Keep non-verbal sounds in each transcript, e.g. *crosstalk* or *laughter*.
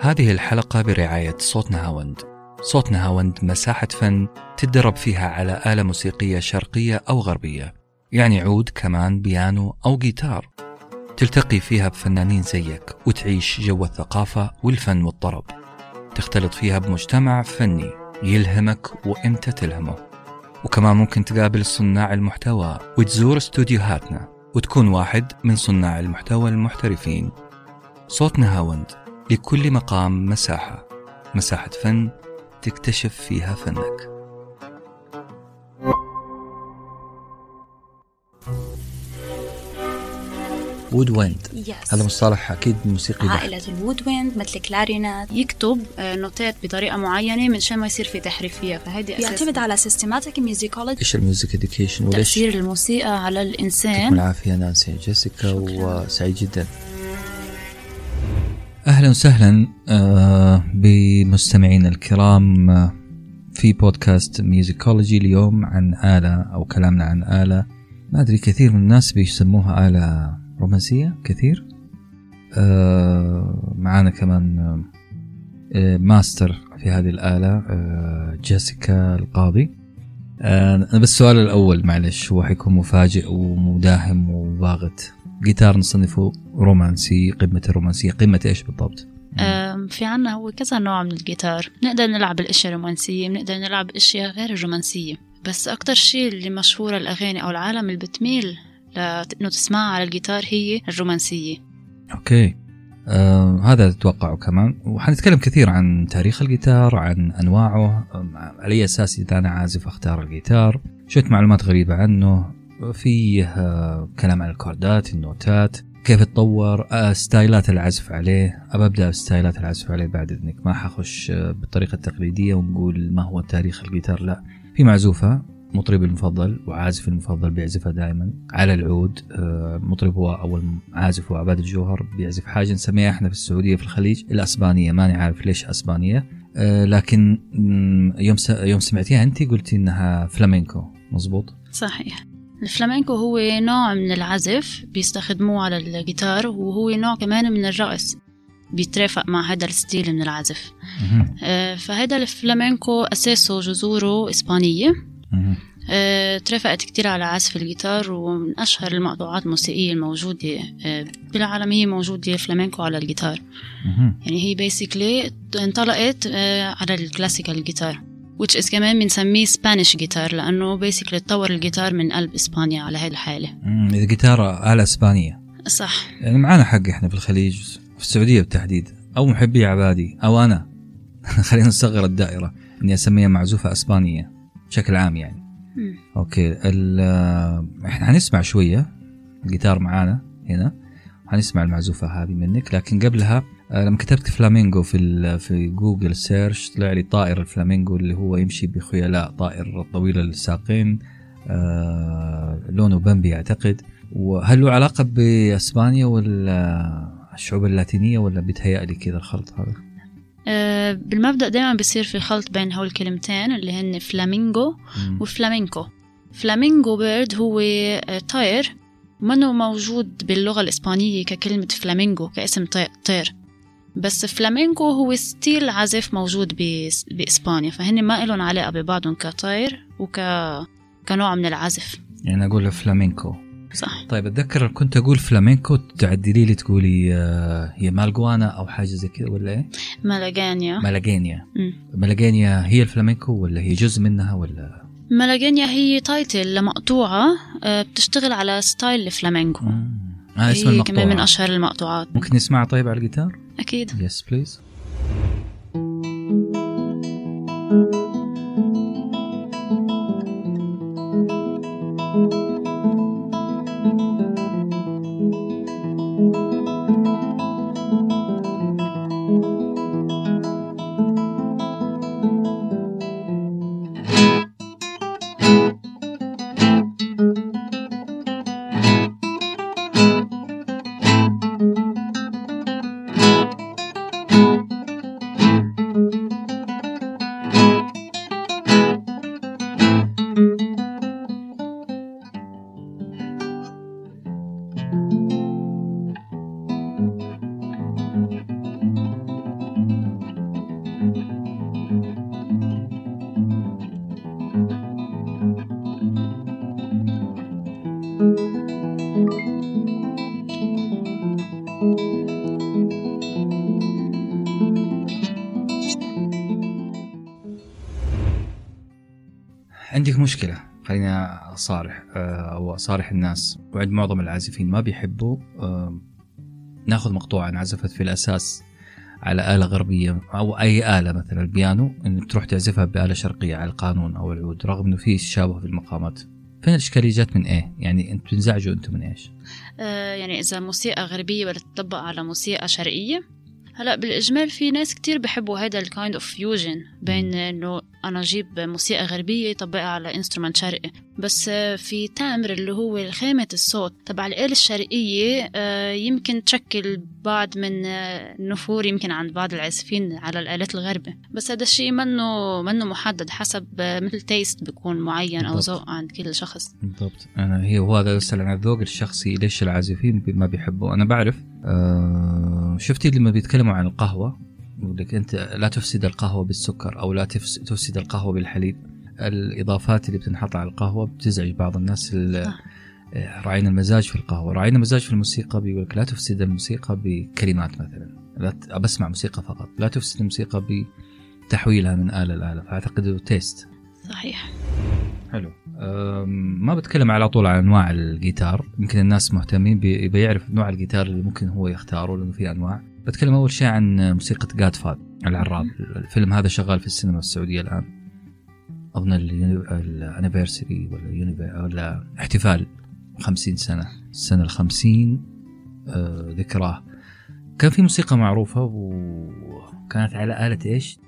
هذه الحلقة برعاية صوت نهاوند. صوت نهاوند مساحة فن تتدرب فيها على آلة موسيقية شرقية أو غربية. يعني عود كمان بيانو أو جيتار. تلتقي فيها بفنانين زيك وتعيش جو الثقافة والفن والطرب. تختلط فيها بمجتمع فني يلهمك وإنت تلهمه. وكمان ممكن تقابل صناع المحتوى وتزور استوديوهاتنا وتكون واحد من صناع المحتوى المحترفين. صوت نهاوند لكل مقام مساحة مساحة فن تكتشف فيها فنك. وود ويند يس هذا مصطلح أكيد موسيقي بحت. عائلة الوود ويند مثل كلارينات. يكتب آه، نوتات بطريقة معينة من شان ما يصير في تحريف فيها فهيدي أساس. بيعتمد على سيستماتيك ميوزيكولوجي إيش الميوزك اديوكيشن تأثير الموسيقى على يعطيكم الإنسان العافية نانسي جيسيكا وسعيد جدا. أهلا وسهلا آه، بمستمعينا الكرام آه، في بودكاست ميوزيكولوجي اليوم عن آلة أو كلامنا عن آلة. ما أدري كثير من الناس بيسموها آلة رومانسية؟ كثير؟ آه، معانا كمان ماستر في هذه الآلة جيسيكا القاضي. بس السؤال الأول معلش هو حيكون مفاجئ ومداهم وباغت جيتار نصنفه رومانسي قمة الرومانسية قمة إيش بالضبط؟ في عنا هو كذا نوع من الجيتار. بنقدر نلعب الأشياء الرومانسية بنقدر نلعب أشياء غير الرومانسية. بس أكتر شيء اللي مشهورة الأغاني أو العالم اللي بتميل لأنه تسمعها على الجيتار هي الرومانسية. okay. آه هذا أتوقعه كمان. وحنتكلم كثير عن تاريخ الجيتار عن أنواعه. آم، على اي أساس إذا أنا عازف أختار الجيتار. شوية معلومات غريبة عنه. فيه آه كلام عن ال chord ات النوتات كيف تطور آه style ات العزف عليه. أبى أبدأ ب style ات العزف عليه بعد إذنك. ما حخش آه بالطريقة التقليدية ونقول ما هو تاريخ الجيتار لا. في معزوفة مطربي المفضل وعازفي المفضل بيعزفها دائما على العود. مطرب هو أو عازف هو عباد الجوهر بيعزف حاجة نسميها إحنا في السعودية في الخليج الأسبانية. ماني عارف ليش أسبانية. لكن يوم يوم سمعتيها انت قلتي إنها فلامينكو مزبوط صحيح. الفلامينكو هو نوع من العزف بيستخدموه على الجيتار وهو نوع كمان من الرقص بيترافق مع هذا ال style من العزف. آه، فهذا الفلامينكو أساسه جذوره إسبانية. آه، ترافقت كتير على عزف الجيتار ومن أشهر المقطوعات الموسيقية الموجودة آه، بالعالم هي موجودة فلامينكو على الجيتار. يعني هي basically انطلقت آه، على ال classical guitar which is كمان بنسميه Spanish guitar لأنه basically تطور الجيتار من قلب إسبانيا على هاي الحالة. مم، إذا جيتار آلة إسبانية. صح. يعني معانا حق إحنا في الخليج في السعودية بالتحديد أو محبي عبادي أو أنا. *laughs* خلينا نصغر الدائرة إني أسميها معزوفة إسبانية بشكل عام يعني. مم. okay ال- إحنا حنسمع شوية الجيتار معانا هنا. حنسمع المعزوفة هذه منك لكن قبلها لما كتبت فلامينجو في في جوجل search طلع لي طائر الفلامينجو اللي هو يمشي بخيلاء طائر طويل الساقين آه، لونه بمبي أعتقد وهل له علاقة بأسبانيا ولا الشعوب اللاتينية ولا بيتهيألي كذا الخلط هذا؟ آه، بالمبدأ دائما بيصير في خلط بين هول الكلمتين اللي هن فلامينجو. وفلامينكو flamingo bird هو آه، طير منه موجود باللغة الإسبانية ككلمة فلامينجو كاسم طي- طير بس فلامينكو هو style عزف موجود بإسبانيا فهن ما إلهم علاقة ببعضهم كطير وك كنوع من العزف. يعني أقول فلامينكو صح. طيب أتذكر كنت أقول فلامينكو تعدلي لي تقولي آه، هي مالجوانا أو حاجة زي كذا ولا إيه؟ مالاجانيا مالاجينيا مم. مالاجينيا هي الفلامينكو ولا هي جزء منها ولا؟ مالاجانيا هي title لمقطوعة آه، بتشتغل على style الفلامينكو آه اسم هي المقطوعة. كمان من أشهر المقطوعات. ممكن نسمعها طيب على الجيتار؟ أكيد. yes please اصارح آه، أو اصارح الناس وعند معظم العازفين ما بيحبوا ناخذ مقطوعة انعزفت في الأساس على آلة غربية أو أي آلة مثلا البيانو إنك تروح تعزفها بآلة شرقية على القانون أو العود رغم إنه في تشابه في المقامات فين الإشكالية جات من إيه؟ يعني أنتم تنزعجوا أنتم من إيش؟ آه يعني إذا موسيقى غربية بدها تطبق على موسيقى شرقية هلأ بالإجمال في ناس كتير بحبوا هذا ال kind of fusion بين إنه أنا أجيب موسيقى غربية يطبقها على instrument شرقي. بس في تامر اللي هو خامه الصوت تبع الآلة الشرقية آه، يمكن تشكل بعض من النفور يمكن عند بعض العازفين على الآلات الغربية. بس هذا الشيء منه منه محدد حسب مثل تيست بيكون معين أو ذوق عند كل شخص. بالضبط. أنا هي وهذا يسال عن الذوق الشخصي ليش العازفين ما بيحبوا أنا بعرف آه شفتي لما بيتكلموا عن القهوة؟ يقول لك أنت لا تفسد القهوة بالسكر أو لا تفسد القهوة بالحليب. الإضافات اللي بتنحط على القهوة بتزعج بعض الناس راعين المزاج في القهوة. راعين المزاج في الموسيقى بيقول لك لا تفسد الموسيقى بكلمات مثلا. لا بسمع موسيقى فقط. لا تفسد الموسيقى بتحويلها من آلة لآلة. فأعتقد تيست صحيح. حلو. ما بتكلم على طول عن أنواع الجيتار. يمكن الناس مهتمين بيعرف نوع الجيتار اللي ممكن هو يختاره لأنه في أنواع. بتكلم أول شيء عن موسيقى جاد فاد العراب الفيلم هذا شغال في السينما السعودية الآن. أظن ال anniversary ولا ولا احتفال 50 سنة السنة ال 50 آه ذكراه. كان في موسيقى معروفة وكانت على آلة إيش؟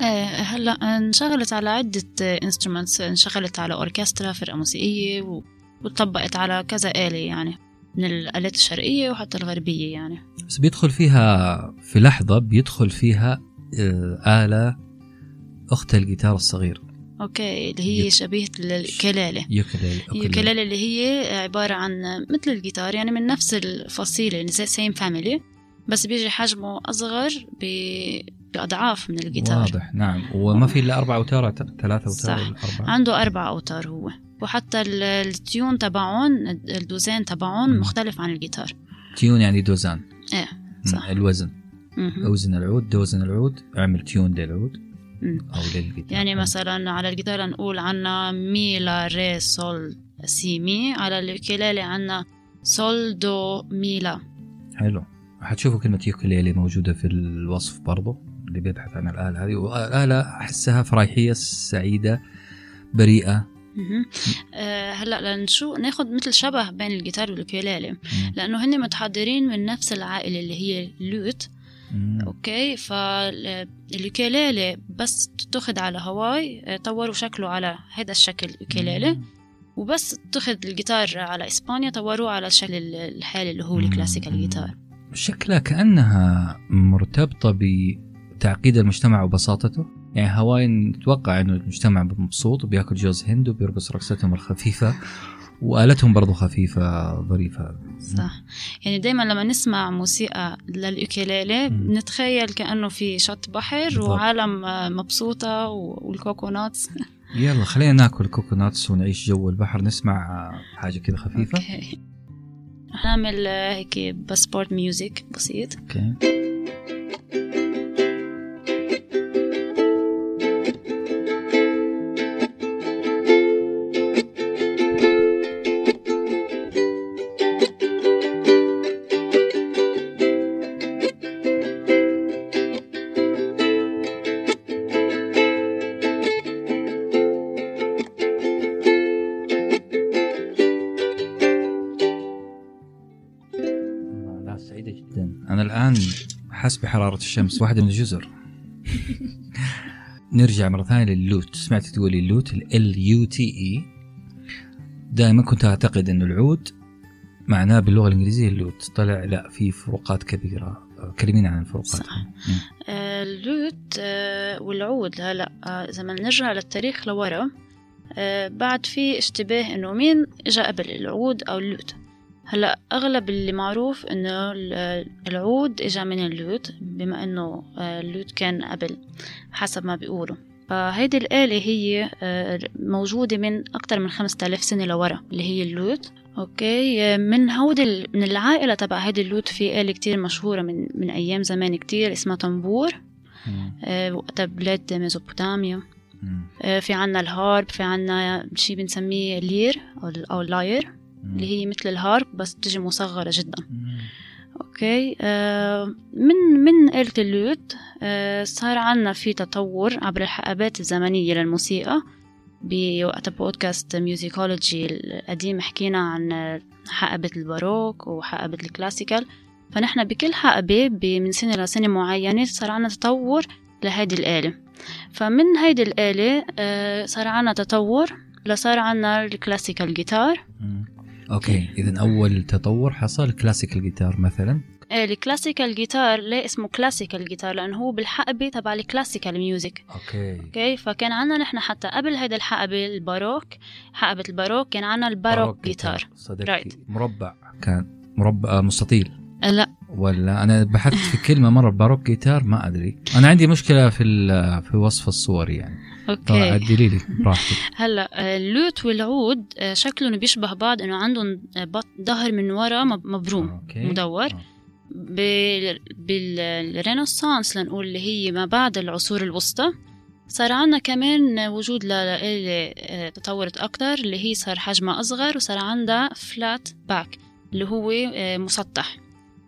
إيه هلا انشغلت على عدة instruments انشغلت على أوركسترا فرقة موسيقية وطبقت على كذا آلة يعني. من الآلات الشرقية وحتى الغربية يعني. بس بيدخل فيها في لحظة بيدخل فيها آه، آلة أخت الجيتار الصغير. أوكي اللي هي شبيهة اليوكيليلي اليوكيليلي اللي هي عبارة عن مثل الجيتار يعني من نفس الفصيلة يعني زي same family بس بيجي حجمه أصغر بأضعاف من الجيتار. واضح نعم. وما في إلا أربع أوتار ثلاثة أوتار صح. أربعة. عنده أربع أوتار هو. وحتى ال tune تبعون الدوزان تبعون مختلف عن الجيتار. tune يعني دوزان. إيه صح. الوزن. أدوزن العود دوزن العود أعمل tune للعود أو للجيتار. يعني مثلا على الجيتار نقول عنا مي لا ري سول سي مي على اليوكيليلي عنا سول دو مي لا. حلو. حتشوفوا كلمة يوكيليلي موجودة في الوصف برضو اللي بيبحث عن الآلة هذه. وآلة أحسها فرايحية سعيدة بريئة. أه هلا لنشو ناخذ مثل شبه بين الجيتار واليوكيلالي لأنه هن متحدرين من نفس العائلة اللي هي ال lute أوكي؟ فاليوكيلالي بس تاخذ على هواي آه، طوروا شكله على هذا الشكل اليوكيلالي وبس تاخذ الجيتار على إسبانيا طوروه على الشكل الحالي اللي هو ال classical guitar شكلها كأنها مرتبطة بتعقيد المجتمع وبساطته؟ يعني هواي نتوقع إنه المجتمع مبسوط وبياكل جوز هند وبيرقص رقصتهم الخفيفة وآلتهم برضو خفيفة ظريفة. صح. يعني دايما لما نسمع موسيقى لليوكيليلي بنتخيل كأنه في شط بحر بالضبط. وعالم مبسوطة وال coconuts. *laughs* يلا خلينا ناكل coconuts ونعيش جو البحر نسمع حاجة كذا خفيفة. okay. نعمل هيك passport music بسيط. okay. بحرارة الشمس واحدة من الجزر. *laughs* نرجع مرة ثانية لل lute سمعت تقولي ال lute L U T E دائما كنت أعتقد أن العود معناه باللغة الإنجليزية ال lute. طلع لا في فروقات كبيرة. كلمينا عن الفروقات. صح. آه ال lute آه والعود هلا آه إذا ما نرجع للتاريخ لورا آه بعد في اشتباه إنه مين إجا قبل العود أو ال lute. هلا أغلب اللي معروف إنه العود إجا من ال lute بما إنه آه، ال lute كان قبل حسب ما بيقولوا. فهيدي الآلة هي آه، موجودة من أكثر من خمسة آلاف سنة لورا اللي هي ال lute. okay؟ من هودي من العائلة تبع هيدي ال lute في آلة كتير مشهورة من من أيام زمان كتير اسمها طنبور آه، وقتها بلاد Mesopotamia. في عنا الهارب في عنا شيء بنسميه lyre أو أو اللي هي مثل الهارب بس بتجي مصغرة جدا. مم. okay؟ آه من من آلة ال lute آه صار عنا في تطور عبر الحقبات الزمنية للموسيقى. بوقت podcast musicology القديم حكينا عن حقبة الباروك وحقبة ال classical. فنحن بكل حقبة من سنة لسنة معينة صار عنا تطور لهيدي الآلة. فمن هيدي الآلة آه صار عنا تطور لصار عنا ال classical guitar. okay. اذا أول تطور حصل classical guitar مثلا. آه، ال classical guitar ليه اسمه classical guitar لأنه هو بالحقبة تبع ال classical music okay. okay فكان عنا نحن حتى قبل هيدا الحقبة الباروك حقبة الباروك كان عنا ال baroque guitar صدقتي Right. مربع. كان مربع آه، مستطيل. آه، لا. ولا أنا بحثت في كلمة مرة baroque guitar ما أدري. أنا عندي مشكلة في ال- في وصف الصور يعني. okay. فعدلي لي براحتك *laughs* هلا آه، ال lute والعود آه، شكلهم بيشبه بعض إنه عندهم آه، ظهر من ورا مب- مبروم okay. مدور. بال- بال renaissance لنقول اللي هي ما بعد العصور الوسطى. صار عنا كمان وجود آه، تطورت أكتر اللي هي صار حجمها أصغر وصار عندها flat back اللي هو مسطح.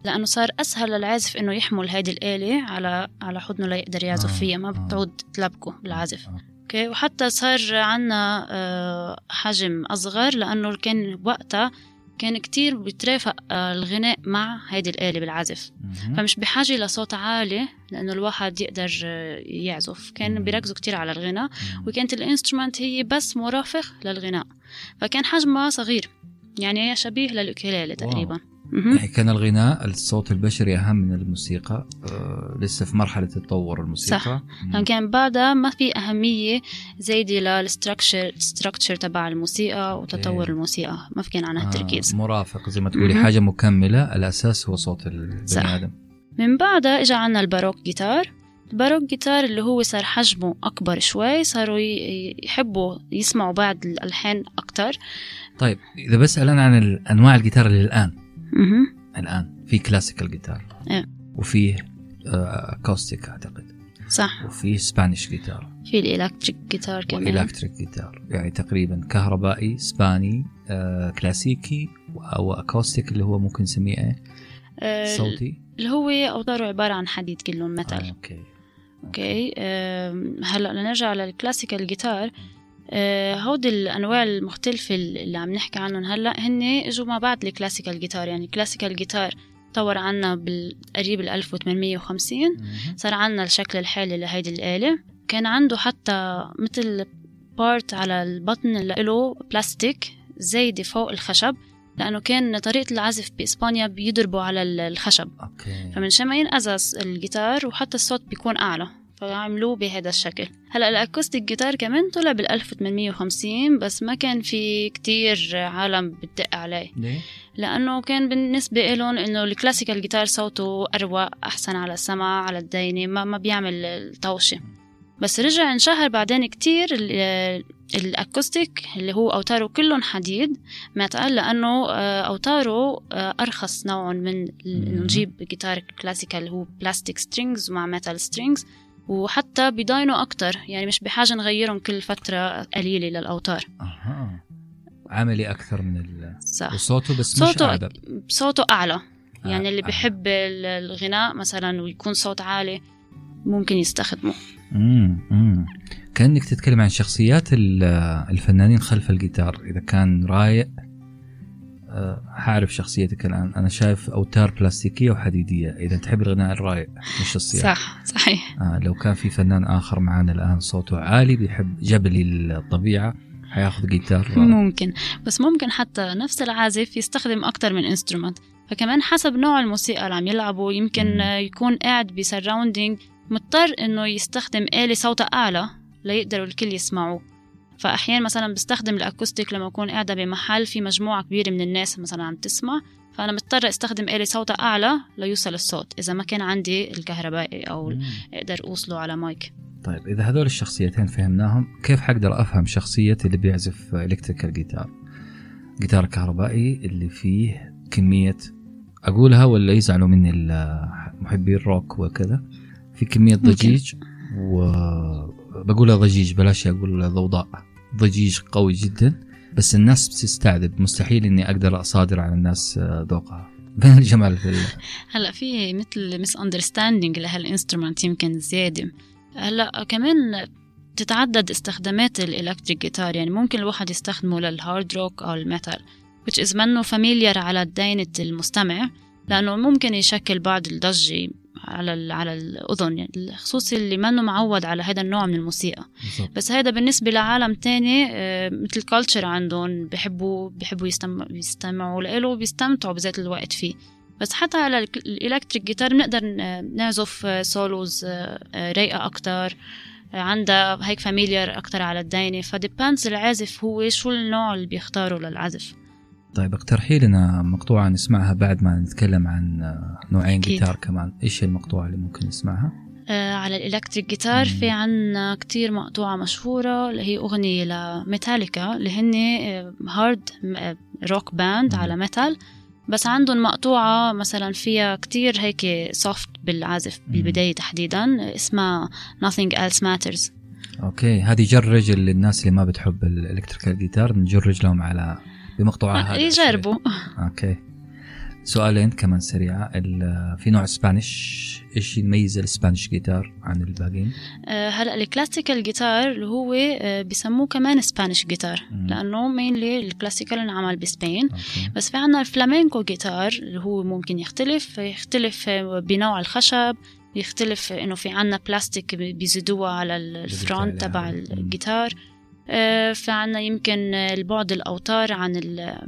لأنه صار أسهل للعازف إنه يحمل هيدي الآلة على على حضنه ليقدر يعزف فيها ما. بتعود تلبكه بالعزف آه. okay وحتى صار عنا آه، حجم أصغر لأنه كان وقتها كان كتير بيترافق آه، الغناء مع هيدي الآلة بالعزف. فمش بحاجة لصوت عالي لأنه الواحد يقدر آه، يعزف كان. بيركزوا كتير على الغناء. وكانت ال instrument هي بس مرافق للغناء فكان حجمها صغير يعني شبيه wow. تقريبا مهم. يعني كان الغناء الصوت البشري أهم من الموسيقى آه لسه في مرحلة تطور الموسيقى صح. كان بعدها ما في أهمية زايدة لل structure structure تبع الموسيقى وتطور okay. الموسيقى ما في كان عنها آه التركيز مرافق زي ما تقولي. حاجة مكملة الأساس هو صوت البني. آدم من بعدها اجى عنا ال baroque guitar ال baroque guitar اللي هو صار حجمه أكبر شوي صاروا يحبوا يسمعوا بعض الألحان أكتر طيب إذا بسأل أنا عن أنواع الجيتار اللي الآن مهم. الآن في classical guitar إيه. وفيه آه، acoustic أعتقد. صح. وفيه Spanish guitar في ال electric guitar كمان. و electric جيتار يعني تقريبا كهربائي اسباني آه، كلاسيكي أو acoustic اللي هو ممكن نسميه إيه؟ آه، صوتي؟ اللي هو أوتاره عبارة عن حديد كلهم آه، metal okay. okay. آم، هلأ لنرجع لل classical guitar آه، هودي الأنواع المختلفة اللي عم نحكي عنهم هلأ هن إجوا مع بعض ال classical guitar يعني ال classical guitar طور عنا بالقريب ال 1850 مهم. صار عنا الشكل الحالي لهيدي الآلة. كان عنده حتى مثل part على البطن اللي له بلاستيك زايدة فوق الخشب لأنه كان طريقة العزف بإسبانيا بيضربوا على ال- الخشب. okay. فمن شان ما ينأذى الجيتار وحتى الصوت بيكون أعلى. فعملوه بهذا الشكل. هلا ال acoustic guitar كمان طلع بال 1850 بس ما كان في كتير عالم بتدق عليه. ليه؟ لأنه كان بالنسبة لهم إنه ال classical guitar صوته اروق أحسن على السمع على الدينه ما, ما بيعمل الطوشه بس رجع انشهر بعدين كتير ال- ال acoustic اللي هو اوتاره كلهم حديد. metal لأنه آه، اوتاره آه، أرخص نوع من. نجيب جيتار classical هو plastic strings مع metal strings وحتى بيضاينوا أكتر يعني مش بحاجة نغيرهم كل فترة قليلة للأوتار. أها. عملي أكثر من ال... صح. وصوته بس مش صوته اعذب صوته أعلى. يعني آه، اللي. بحب ال- الغناء مثلا ويكون صوت عالي ممكن يستخدمه امم كأنك تتكلم عن شخصيات ال- الفنانين خلف الجيتار إذا كان رايق أه، حعرف شخصيتك الآن. أنا شايف أوتار بلاستيكية وحديدية. إذا تحب الغناء الرايق مش الصياح صح صحيح. آه لو كان في فنان آخر معنا الآن صوته عالي بيحب جبلي الطبيعة حياخذ جيتار ممكن. بس ممكن حتى نفس العازف يستخدم أكتر من instrument فكمان حسب نوع الموسيقى اللي عم يلعبه يمكن مم. آه، يكون قاعد ب surrounding مضطر إنه يستخدم آلة صوتها أعلى ليقدروا الكل يسمعوه. فأحيانا مثلا بستخدم ال acoustic لما أكون قاعدة بمحل في مجموعة كبيرة من الناس مثلا عم تسمع فأنا مضطرة أستخدم آلة صوتها أعلى ليوصل الصوت إذا ما كان عندي الكهربائي أو مم. أقدر أوصله على مايك طيب إذا هذول الشخصيتين فهمناهم كيف حقدر أفهم شخصية اللي بيعزف electrical guitar جيتار كهربائي اللي فيه كمية أقولها ولا يزعلوا مني محبي الروك وكذا في ممكن. ضجيج و بقولها ضجيج بلاش أقول ضوضاء ضجيج قوي جدا بس الناس بتستعذب. مستحيل إني أقدر أصادر على الناس آه، ذوقها. فين الجمال في هلا في مثل misunderstanding لهال instrument يمكن زيادة. هلا كمان تتعدد استخدامات ال electric guitar يعني ممكن الواحد يستخدمه لل hard rock أو ال metal which is منه familiar على دينة المستمع لأنه ممكن يشكل بعض الضجة. على على الأذن يعني خصوصي اللي منه معود على هذا النوع من الموسيقى. بس هذا بالنسبة لعالم تاني آه، مثل culture عندهم بحبوا بحبوا يستمع يستمعوا له بيستمتعوا بذات الوقت فيه. بس حتى على ال- ال electric guitar بنقدر نعزف solos آه، آه، رايقة أكتر. آه، عندها هيك familiar أكتر على الدينة ف depends العازف هو شو النوع اللي بيختاره للعزف طيب اقترحي لنا مقطوعة نسمعها بعد ما نتكلم عن نوعين أكيد. جيتار كمان إيش المقطوعة اللي ممكن نسمعها آه، على الإلكتريك جيتار مم. في عنا كتير مقطوعة مشهورة اللي هي أغنية لميتاليكا اللي هن hard rock band مم. على metal بس عندهم مقطوعة مثلا فيها كتير هيك soft بالعزف مم. بالبداية تحديدا اسمها Nothing Else Matters okay هذه جر رجل للناس اللي ما بتحب ال electrical guitar نجر رجلهم على بمقطوعة هذا يجربوا okay سؤالين كمان سريعة في نوع Spanish إيش يميز ال Spanish guitar عن الباقيين؟ آه، هلا ال classical guitar اللي هو آه، بيسموه كمان Spanish guitar مم. لأنه mainly ال classical انعمل ب Spain بس في عنا ال flamenco guitar اللي هو ممكن يختلف يختلف بنوع الخشب يختلف إنه في عنا بلاستيك بيزيدوها على ال front. تبع مم. الجيتار آه، في عنا يمكن البعد الأوتار عن ال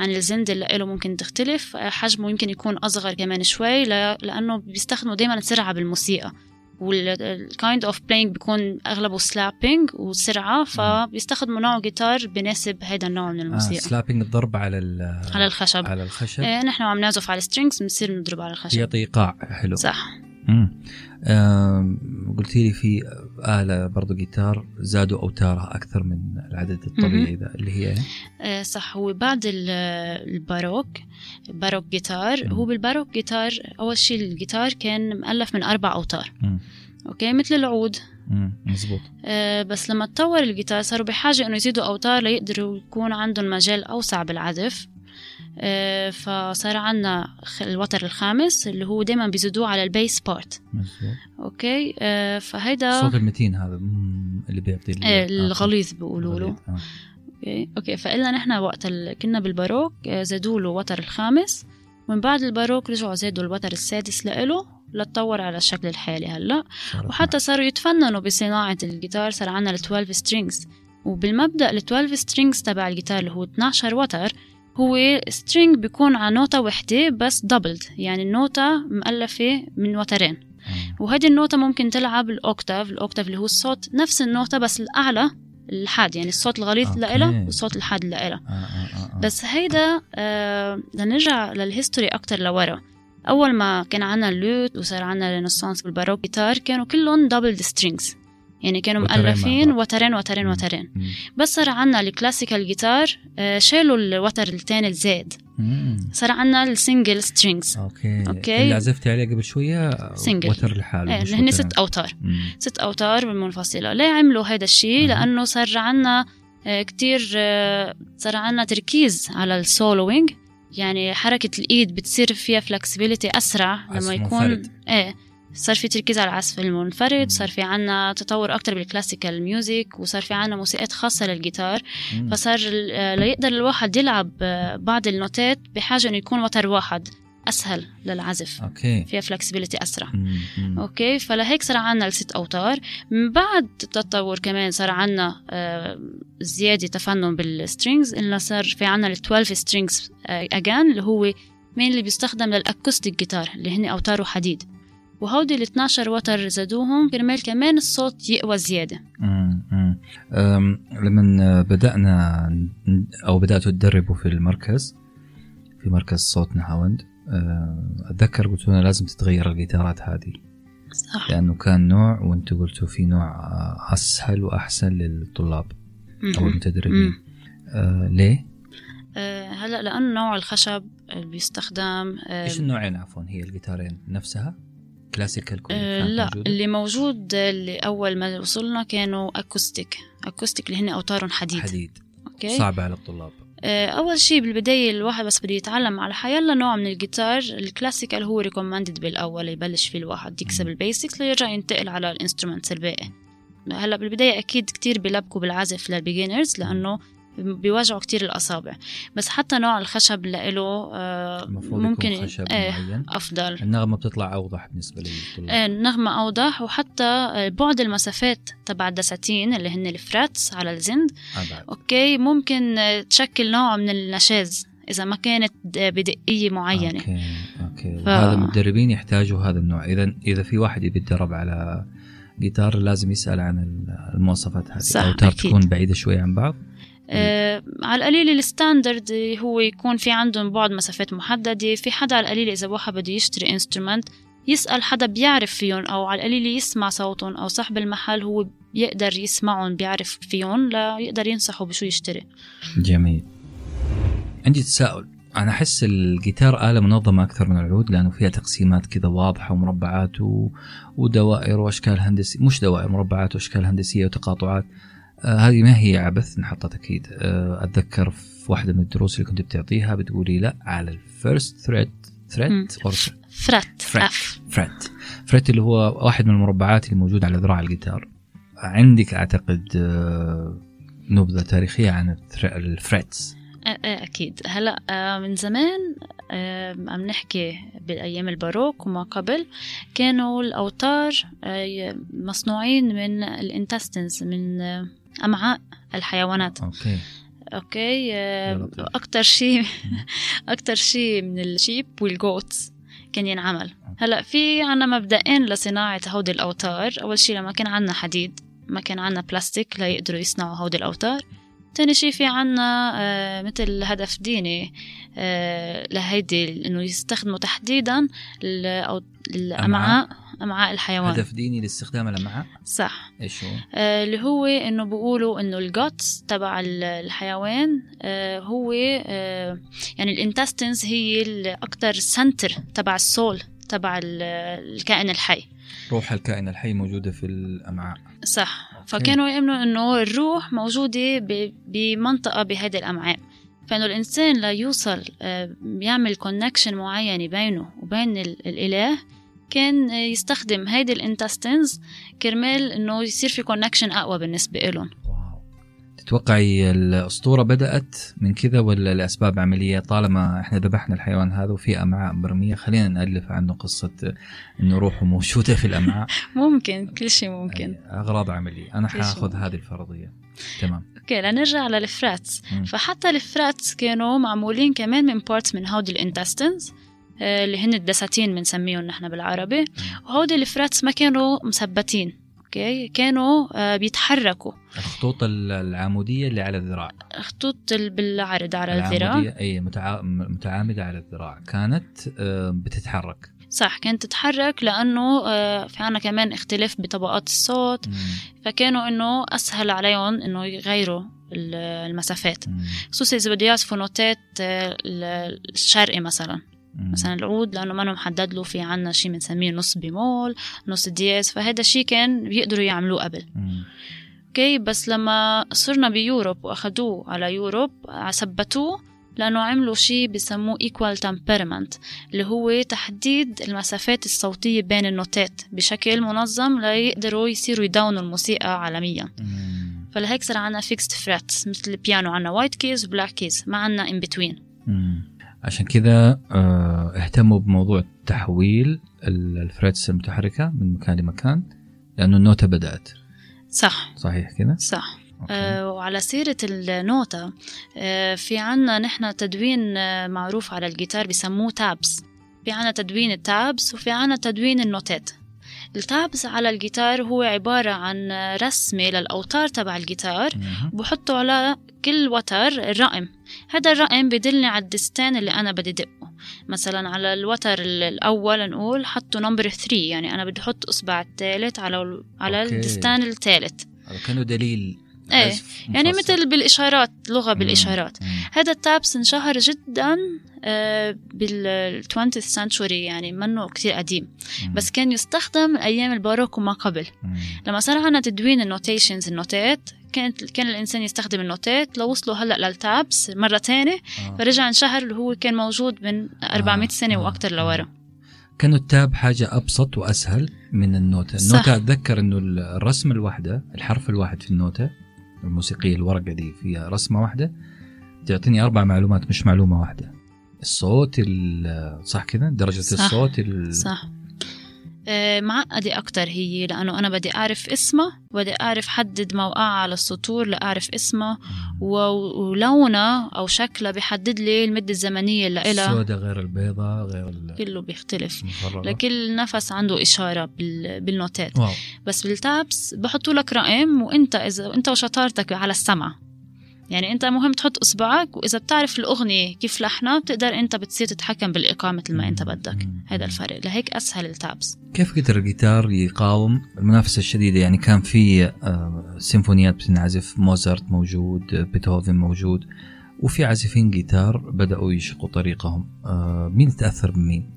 عن الزند اللي له ممكن تختلف. آه، حجمه يمكن يكون أصغر كمان شوي ل- لأنه بيستخدموا دائما سرعة بالموسيقى وال kind of playing بيكون أغلبه slapping وسرعة فبيستخدموا نوع جيتار بناسب هذا النوع من آه الموسيقى. slapping الضرب على ال- على الخشب. على الخشب. إيه نحن عم نعزف على ال strings بنصير نضرب على الخشب. يعطي إيقاع حلو. صح. آم، قلت لي في آلة برضو جيتار زادوا أوتارها أكثر من العدد الطبيعي ذا اللي هي إيه؟ آه صح هو بعد ال- ال baroque baroque guitar مم. هو بال baroque guitar أول شيء الجيتار كان مؤلف من أربع أوتار مم. okay مثل العود. مزبوط آه بس لما تطور الجيتار صاروا بحاجة إنه يزيدوا أوتار ليقدروا يكون عندهم مجال أوسع بالعزف آه فصار عنا خ- الوتر الخامس اللي هو دائما بيزيدوه على ال bass part مزبوط. okay؟ آه فهيدا الصوت المتين هذا اللي بيعطي ال- آه آه، الغليظ بيقولوا له. آه. okay؟ okay فقلنا نحن وقت ال... كنا بال baroque آه، زادوا له وتر الخامس. ومن بعد ال baroque رجعوا زادوا الوتر السادس لإله لتطور على الشكل الحالي هلأ. وحتى صاروا يتفننوا بصناعة الجيتار صار عنا ال 12 strings وبالمبدأ ال 12 strings تبع الجيتار اللي هو 12 وتر هو string بيكون على نوتة وحدة بس doubled يعني النوتة مؤلفة من وترين. وهذه النوتة ممكن تلعب الأوكتاف الأوكتاف اللي هو الصوت نفس النوتة بس الأعلى الحاد يعني الصوت الغليظ. لإلها والصوت الحاد لإلها آه، آه، آه. بس هيدا آه لنرجع لل history أكتر لورا أول ما كان عنا ال lute وصار عنا renaissance بال baroque guitar كانوا كلهم double strings يعني كانوا مؤلفين. وترين وترين. وترين. بس صار عنا ال classical guitar آه شالوا الوتر التاني الزاد. صار عنا ال single strings okay okay. اللي عزفتي عليه قبل شوية single. وتر لحاله إيه هن. ست أوتار مم. ست أوتار منفصلة ليه عملوا هيدا الشيء. لأنه صار عنا آه، كتير آه، صار عنا تركيز على ال soloing يعني حركة الإيد بتصير فيها flexibility أسرع لما يكون. إيه صار في تركيز على العزف. المنفرد صار في عنا تطور أكتر بال classical music وصار في عنا موسيقات خاصة للجيتار مم. فصار آه، ليقدر الواحد يلعب آه، بعض النوتات بحاجة إنه يكون وتر واحد أسهل للعزف. okay. فيها flexibility أسرع. مم. okay. فلهيك صار عنا الست أوتار. من بعد التطور كمان صار عنا آه، زيادة تفنن بال strings اللي صار في عنا ال 12 strings اجان اللي هو مين اللي بيستخدم لل acoustic guitar اللي هن أوتاره حديد. وهودي ال 12 وتر زادوهم كرمال كمان الصوت يقوى زيادة مم. مم. أم، لما بدأنا أو بدأتوا تدربوا في المركز في مركز صوت نهاوند أه، أتذكر قلتوا لنا لازم تتغير الجيتارات هذه صح لأنه كان نوع وأنتوا قلتوا في نوع آه، أسهل وأحسن للطلاب أو المتدربين. أه ليه؟ آه، هلأ لأنه نوع الخشب اللي بيستخدم آه، إيش النوعين عفوا هي الجيتارين نفسها؟ classical كل آه، لا موجودة؟ اللي موجود اللي أول ما وصلنا كانوا acoustic acoustic اللي هن اوتارهم حديد, حديد. okay؟ صعبة على الطلاب. آه، أول شيء بالبداية الواحد بس بده يتعلم على حيلا نوع من الجيتار. ال classical هو recommended بالأول يبلش فيه الواحد يكسب. ال basics ليرجع ينتقل على ال instruments الباقي. هلا بالبداية أكيد كتير بيلبكوا بالعزف لل beginners لأنه بيوجعوا كتير الأصابع. بس حتى نوع الخشب لإله آه، ممكن خشب إيه معين. أفضل. النغمة بتطلع أوضح بالنسبة للطلاب. آه، النغمة أوضح وحتى آه، بعد المسافات تبع الدساتين اللي هن ال frets على الزند أبعد okay ممكن آه، تشكل نوع من النشاز إذا ما كانت بدقة معينة. okay okay. ف- وهذا المدربين يحتاجوا هذا النوع. إذا إذا في واحد يبي يتدرب على جيتار لازم يسأل عن المواصفات هذه. صح، أكيد. تكون بعيدة شوي عن بعض. آه على القليل ال standard هو يكون في عندهم بعد مسافات محددة. في حدا على القليل إذا واحد بده يشتري instrument يسأل حدا بيعرف فيهم أو على القليل يسمع صوتهم أو صاحب المحل هو يقدر يسمعهم بيعرف فيهم ليقدر ينصحه بشو يشتري. جميل. عندي تساؤل. أنا أحس الجيتار آلة منظمة أكثر من العود لأنه فيها تقسيمات كذا واضحة ومربعات و... ودوائر وأشكال هندسية مش دوائر مربعات وأشكال هندسية وتقاطعات. هذه ما هي عبث؟ انحطت أكيد. آه أتذكر في واحدة من الدروس اللي كنت بتعطيها بتقولي لا على ال first thread. thread or. أف fret fret اللي هو واحد من المربعات اللي موجود على ذراع الجيتار. عندك أعتقد آه، نبذة تاريخية عن ال frets آه، آه، أكيد. هلا آه، من زمان آه، عم نحكي بالأيام ال baroque وما قبل كانوا الأوتار آه، ي- مصنوعين من ال intestines من آه، أمعاء الحيوانات. okay. okay يا لطيف. أكتر شيء *laughs* أكتر شيء من ال sheep وال goats كان ينعمل. هلأ في عنا مبدئين لصناعة هودي الأوتار. أول شيء لما كان عنا حديد ما كان عنا بلاستيك ليقدروا يصنعوا هودي الأوتار. تاني شيء في عنا آه مثل هدف ديني آه لهيدي إنه يستخدموا تحديدا أو الأمعاء أمعاء. الحيوان. هدف ديني لاستخدام الأمعاء؟ صح. إيش هو؟ آه، اللي هو إنه بيقولوا إنه ال guts تبع ال- الحيوان آه، هو آه، يعني ال intestines هي الاكثر center تبع ال soul تبع ال- الكائن الحي. روح الكائن الحي موجودة في الأمعاء. صح. فكانوا يؤمنوا إنه الروح موجودة ب- بمنطقه بهيدي الأمعاء. فإنه الإنسان ليوصل آه، يعمل connection معين بينه وبين ال- الإله كان يستخدم هيدي ال intestines كرمال إنه يصير في connection أقوى بالنسبة لهم تتوقعي الأسطورة بدأت من كذا ولا لأسباب عملية؟ طالما إحنا ذبحنا الحيوان هذا وفي أمعاء مرمية خلينا نألف عنه قصة انه روحه موجودة في الأمعاء. *laughs* ممكن كل شيء ممكن. أنا كل شيء حأخذ. هذه الفرضية. تمام. okay لنرجع لل frets مم. فحتى ال frets كانوا معمولين كمان من parts من هودي ال intestines اللي هن الدساتين بنسميهم نحن بالعربي. وهودي ال frets ما كانوا مثبتين. okay. كانوا آه، بيتحركوا. الخطوط ال- العمودية اللي على الذراع. خطوط ال- بالعرض على الذراع. أي متع... متعامده على الذراع. كانت آه، بتتحرك. صح كانت تتحرك لأنه آه، في عنا كمان اختلاف بطبقات الصوت. مم. فكانوا إنه أسهل عليهم إنه يغيروا ال- المسافات. خصوصي إذا بده يعزفوا نوتات ال- الشرقي مثلا. مثلا العود لأنه ما محدد له في عنا شيء بنسميه نص بيمول نص دييز فهذا الشيء كان بيقدروا يعملوه قبل. okay بس لما صرنا ب Europe وأخدوه على Europe ثبتوه لأنه عملوا شيء بسموه equal temperament اللي هو تحديد المسافات الصوتية بين النوتات بشكل منظم ليقدروا يصيروا يدونوا الموسيقى عالميا. فلهيك صار عنا fixed frets مثل البيانو عنا white keys و black keys ما عنا between مم. عشان كذا آه، اهتموا بموضوع تحويل ال- frets المتحركه من مكان لمكان لأنه النوتة بدأت. صح. صحيح كذا؟ صح. أوكي. آه، وعلى سيرة النوتة آه، في عنا نحن تدوين آه، معروف على الجيتار بسموه تابس. في عنا تدوين التابس وفي عنا تدوين النوتات. التابس على الجيتار هو عبارة عن رسمة للأوتار تبع الجيتار. مهم. بحطوا على كل وتر الرقم. هذا الرقم بدلني على الدستان اللي أنا بدي دقه. مثلا على الوتر ال- الأول نقول حطوا number 3 يعني أنا بدي أحط إصبع الثالث على على أوكي. الدستان الثالث كأنه دليل. عزف يعني. مثل بالإشارات لغة. بالإشارات مم. هذا التابس انشهر جدا بال 20th century يعني منه كتير قديم مم. بس كان يستخدم أيام الباروك وما قبل مم. لما صار عنا تدوين ال notations النوتات كانت كان الإنسان يستخدم النوتات لو وصلوا هلأ للتابس مرة تانية آه. فرجع انشهر اللي هو كان موجود من 400 سنة آه. وأكثر لورا كانوا التاب حاجة أبسط وأسهل من النوتة صح. النوتة أتذكر أنه الرسم الواحدة الحرف الواحد في النوتة الموسيقية الورقة دي فيها رسمة واحدة. تعطيني أربع معلومات مش معلومة واحدة. الصوت ال- صح كذا درجة صح. الصوت ال- صح. معقدة أكتر هي لأنه أنا بدي أعرف اسمها بدي أعرف حدد موقعها على السطور لأعرف اسمها ولونها أو شكلها بيحدد لي المدة الزمنية اللي إلها السوداء غير البيضاء غير ال- كله بيختلف. المفرغة لكل نفس عنده إشارة بال- بالنوتات. واو. بس بالتابس بحطوا لك رقم وإنت اذا إنت وشطارتك على السمع. يعني انت مهم تحط اصبعك وإذا بتعرف الأغنية كيف لحنها بتقدر انت بتصير تتحكم بالايقاع مثل ما انت بدك. هذا الفرق. لهيك أسهل التابس. كيف قدر الجيتار يقاوم المنافسة الشديدة؟ يعني كان في آه، سيمفونيات بتنعزف موزارت موجود بيتهوفن موجود وفي عازفين جيتار بدأوا يشقوا طريقهم. آه، مين تأثر بمين؟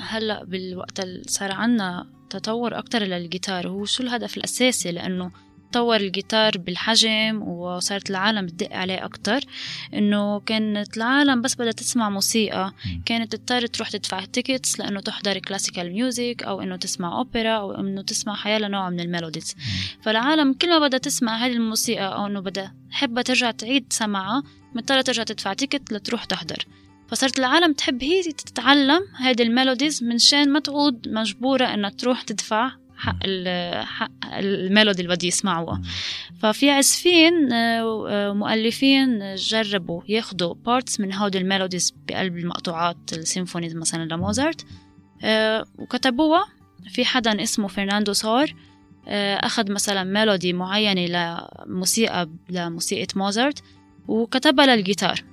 هلأ بالوقت اللي صار عنا تطور أكتر للجيتار. هو شو الهدف الأساسي؟ لأنه تطور الجيتار بالحجم وصارت العالم تدق عليه أكتر إنه كانت العالم بس بدها تسمع موسيقى. كانت تضطر تروح تدفع tickets لأنه تحضر classical music أو إنه تسمع أوبرا أو إنه تسمع حيالها نوع من ال melodies. فالعالم كل ما بدها تسمع هذه الموسيقى أو إنه بدها حابة ترجع تعيد سماعها مضطرة ترجع تدفع ticket لتروح تحضر. فصارت العالم تحب هي تتعلم هذه ال melodies من شان ما تعود مجبورة إنها تروح تدفع حق, حق ال melody اللي بده يسمعوها. ففي عازفين آه، مؤلفين جربوا ياخدوا parts من هودي ال melodies بقلب المقطوعات ال symphonies مثلا لموزارت آه، وكتبوها. في حدا اسمه فرناندو سور آه، أخذ مثلا melody معينة لموسيقى لموسيقى موزارت وكتبها للجيتار.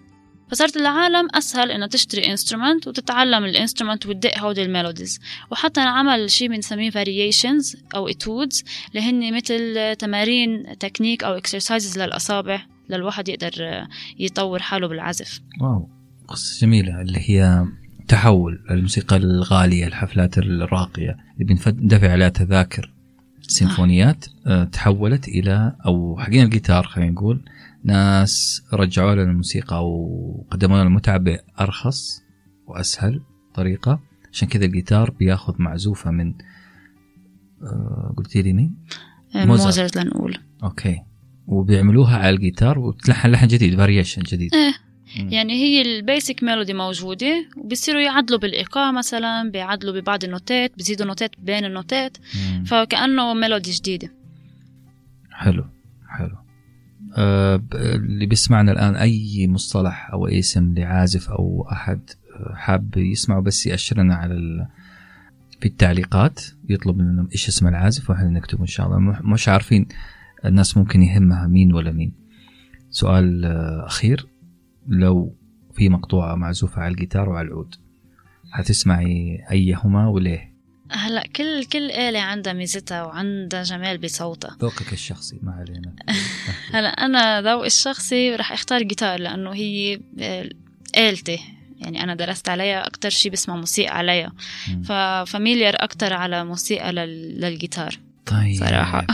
فصارت العالم أسهل إنها تشتري instrument وتتعلم ال instrument وتدق هودي ال melodies وحتى عمل شيء بنسميه variations أو etudes اللي هن مثل تمارين تكنيك أو exercises للأصابع للواحد يقدر يطور حاله بالعزف. wow. قصة جميلة اللي هي تحول الموسيقى الغالية الحفلات الراقية اللي بندفع عليها تذاكر. سيمفونيات آه، تحولت إلى أو حقين الجيتار خلينا نقول ناس رجعوا لنا الموسيقى وقدموا لنا المتعة بأرخص وأسهل طريقة. عشان كذا الجيتار بياخذ معزوفة من آه، قلتي لي مين؟ آه، موزارت. موزارت لنقول. أوكي. وبيعملوها على الجيتار وتلحن لحن جديد variation جديد. إيه. مم. يعني هي ال basic melody موجودة وبيصيروا يعدلوا بالإيقاع مثلا بيعدلوا ببعض النوتات بيزيدوا نوتات بين النوتات مم. فكأنه melody جديدة. حلو حلو. أه ب- اللي بيسمعنا الآن أي مصطلح أو أي اسم لعازف أو أحد آه، حاب يسمعه بس يأشر لنا على ال... في التعليقات يطلب مننا إيش اسم العازف وإحنا نكتبه إن شاء الله. مش عارفين الناس ممكن يهمها مين ولا مين. سؤال آه، أخير. لو في مقطوعة معزوفة على الجيتار وعلى العود. هتسمعي أيهما وليه؟ هلا كل كل آلة عندها ميزتها وعندها جمال بصوتها. ذوقك الشخصي ما علينا. *laughs* هلا أنا ذوقي الشخصي رح أختار جيتار لأنه هي آه، آلتي. يعني أنا درست عليها أكتر شي بسمع موسيقى عليها. ف familiar أكتر على موسيقى لل- للجيتار. طيب. صراحة.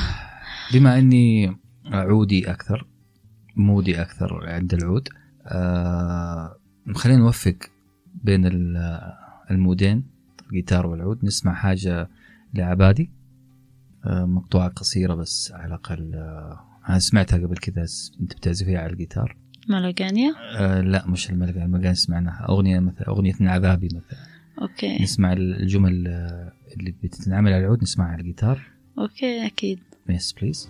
بما إني عودي أكثر mood ي أكثر عند العود آه خلينا نوفق بين ال- ال mood ين الجيتار والعود. نسمع حاجة لعبادي. آه مقطوعة قصيرة بس على الأقل آه أنا سمعتها قبل كذا أنت بتعزفيها على الجيتار؟ مالوغانيا آه لا مش الملقى الملقى سمعناها. أغنية مثلا أغنية عذابي مثلا. أوكي. نسمع الجمل آه، اللي بتتعمل على العود نسمعها على الجيتار. أوكي أكيد. يس بليز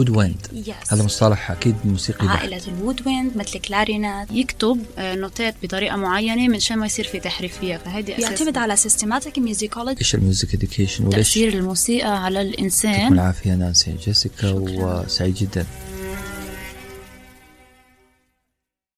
وود ويند Yes. هذا مصطلح أكيد موسيقي بحت. عائلة الوود ويند مثل كلارينات. يكتب آه، نوتات بطريقة معينة من شان ما يصير في تحريف فيها فهيدي أساس. بيعتمد على systematic musicology. إيش الميوزك اديوكيشن وليش؟ تأثير الموسيقى على يعطيكم الانسان العافية نانسي جيسيكا وسعيد جدا.